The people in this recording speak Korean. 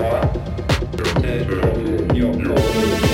다 여러분, 여러분.